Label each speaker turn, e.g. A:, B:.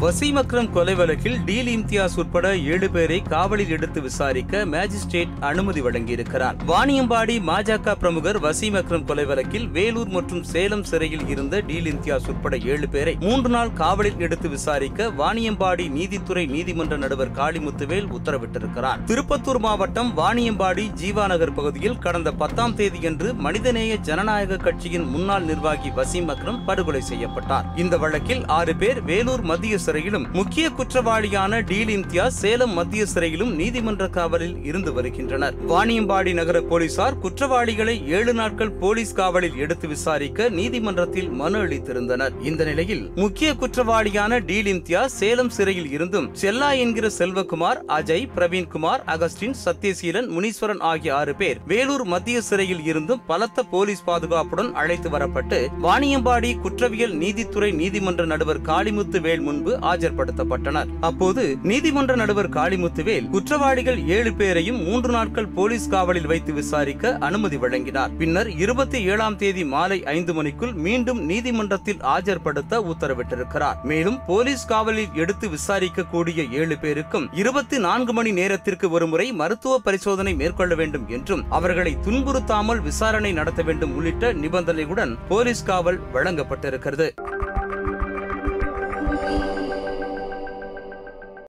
A: வசீம் அக்ரம் கொலை வழக்கில் டீல் இம்தியாஸ் உட்பட ஏழு பேரை காவலில் எடுத்து விசாரிக்க மேஜிஸ்ட்ரேட் அனுமதி வழங்கியிருக்கிறார். வாணியம்பாடி பாஜக பிரமுகர் வசீம் அக்ரம் கொலை வழக்கில் வேலூர் மற்றும் சேலம் சிறையில் இருந்த டீல் இம்தியாஸ் உட்பட ஏழு பேரை மூன்று நாள் காவலில் எடுத்து விசாரிக்க வாணியம்பாடி நீதித்துறை நீதிமன்ற நடுவர் காளிமுத்துவேல் உத்தரவிட்டிருக்கிறார். திருப்பத்தூர் மாவட்டம் வாணியம்பாடி ஜீவா நகர் பகுதியில் கடந்த பத்தாம் தேதியன்று மனிதநேய ஜனநாயக கட்சியின் முன்னாள் நிர்வாகி வசீம் அக்ரம் படுகொலை செய்யப்பட்டார். இந்த வழக்கில் ஆறு பேர் வேலூர் மத்திய சிறையிலும் முக்கிய குற்றவாளியான டீல் இம்தியாஸ் சேலம் மத்திய சிறையிலும் நீதிமன்ற காவலில் இருந்து வருகின்றனர். வாணியம்பாடி நகர போலீசார் குற்றவாளிகளை ஏழு நாட்கள் போலீஸ் காவலில் எடுத்து விசாரிக்க நீதிமன்றத்தில் மனு அளித்திருந்தனர். இந்த நிலையில் முக்கிய குற்றவாளியான டீல் இம்தியாஸ் சேலம் சிறையில் இருந்தும் செல்லா என்கிற செல்வகுமார் அஜய் பிரவீன்குமார் அகஸ்டின் சத்யசீலன் முனீஸ்வரன் ஆகிய ஆறு பேர் வேலூர் மத்திய சிறையில் இருந்தும் பலத்த போலீஸ் பாதுகாப்புடன் அழைத்து வரப்பட்டு வாணியம்பாடி குற்றவியல் நீதித்துறை நீதிமன்ற நடுவர் காளிமுத்து வேல் முன்பு ஆஜர்படுத்தப்பட்டனர். அப்போது நீதிமன்ற நடுவர் காளிமுத்துவேல் குற்றவாளிகள் ஏழு பேரையும் மூன்று நாட்கள் போலீஸ் காவலில் வைத்து விசாரிக்க அனுமதி வழங்கினார். பின்னர் இருபத்தி ஏழாம் தேதி மாலை ஐந்து மணிக்குள் மீண்டும் நீதிமன்றத்தில் ஆஜர்படுத்த உத்தரவிட்டிருக்கிறார். மேலும் போலீஸ் காவலில் எடுத்து விசாரிக்க கூடிய ஏழு பேருக்கும் இருபத்தி நான்கு மணி நேரத்திற்கு ஒருமுறை மருத்துவ பரிசோதனை மேற்கொள்ள வேண்டும் என்றும் அவர்களை துன்புறுத்தாமல் விசாரணை நடத்த வேண்டும் உள்ளிட்ட நிபந்தனையுடன் போலீஸ் காவல் வழங்கப்பட்டிருக்கிறது.